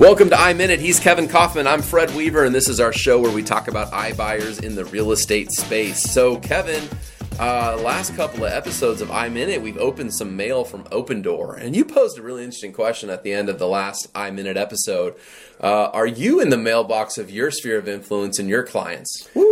Welcome to iMinute. He's Kevin Kaufman. I'm Fred Weaver, and this is our show where we talk about iBuyers in the real estate space. So, Kevin, uh, last couple of episodes of iMinute, we've opened some mail from Opendoor, and you posed a really interesting question at the end of the last iMinute episode. Uh, are you in the mailbox of your sphere of influence and your clients? Woo!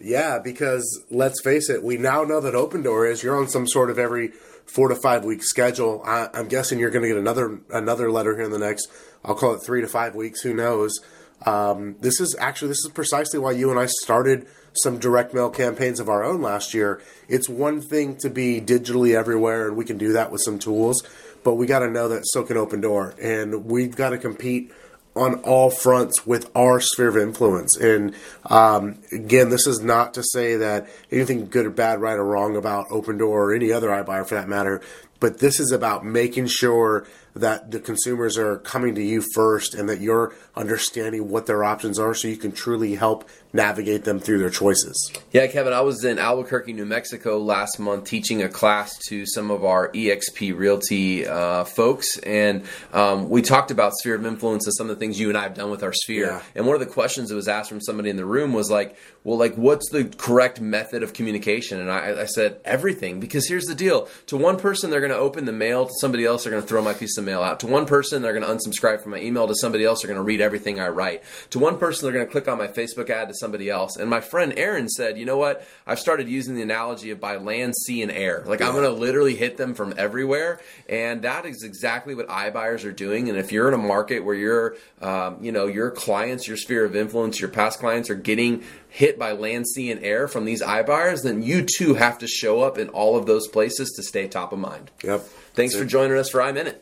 Yeah, because let's face it, we now know that Opendoor is you're on some sort of every four to five week schedule. I, am guessing you're going to get another another letter here in the next. I'll call it three to five weeks. Who knows? Um, this is actually this is precisely why you and I started some direct mail campaigns of our own last year. It's one thing to be digitally everywhere, and we can do that with some tools, but we got to know that so can Opendoor, and we've got to compete on all fronts with our sphere of influence. And um, again, this is not to say that anything good or bad, right or wrong about Opendoor or any other iBuyer for that matter, but this is about making sure that the consumers are coming to you first and that you're understanding what their options are so you can truly help navigate them through their choices. Yeah, Kevin, I was in Albuquerque, New Mexico last month teaching a class to some of our EXP Realty uh, folks, and um, we talked about sphere of influence and some of the things you and I have done with our sphere. Yeah. And one of the questions that was asked from somebody in the room was like, well, like, what's the correct method of communication? And I, I said, everything, because here's the deal. To one person, they're going to open the mail, to somebody else, they're going to throw my piece of mail out. To one person, they're going to unsubscribe from my email. To somebody else, they're going to read everything I write. To one person, they're going to click on my Facebook ad. To somebody else. And my friend Aaron said, you know what? I've started using the analogy of by land, sea, and air. Like yeah. I'm going to literally hit them from everywhere. And that is exactly what iBuyers are doing. And if you're in a market where your, um, you know, your clients, your sphere of influence, your past clients are getting hit by land, sea, and air from these iBuyers, then you too have to show up in all of those places to stay top of mind. Yep. Thanks for joining us for iMinute.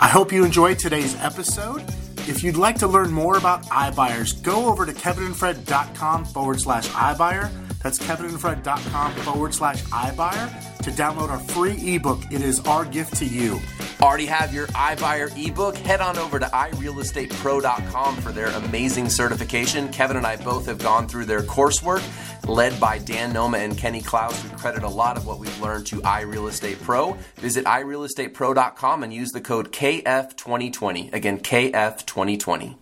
I hope you enjoyed today's episode. If you'd like to learn more about iBuyers, go over to kevinandfred.com forward slash iBuyer. That's kevinandfred.com forward slash iBuyer to download our free ebook. It is our gift to you. Already have your iBuyer ebook? Head on over to irealestatepro.com for their amazing certification. Kevin and I both have gone through their coursework led by Dan Noma and Kenny Klaus. We credit a lot of what we've learned to iRealestatePro. Visit irealestatepro.com and use the code KF2020. Again, KF2020.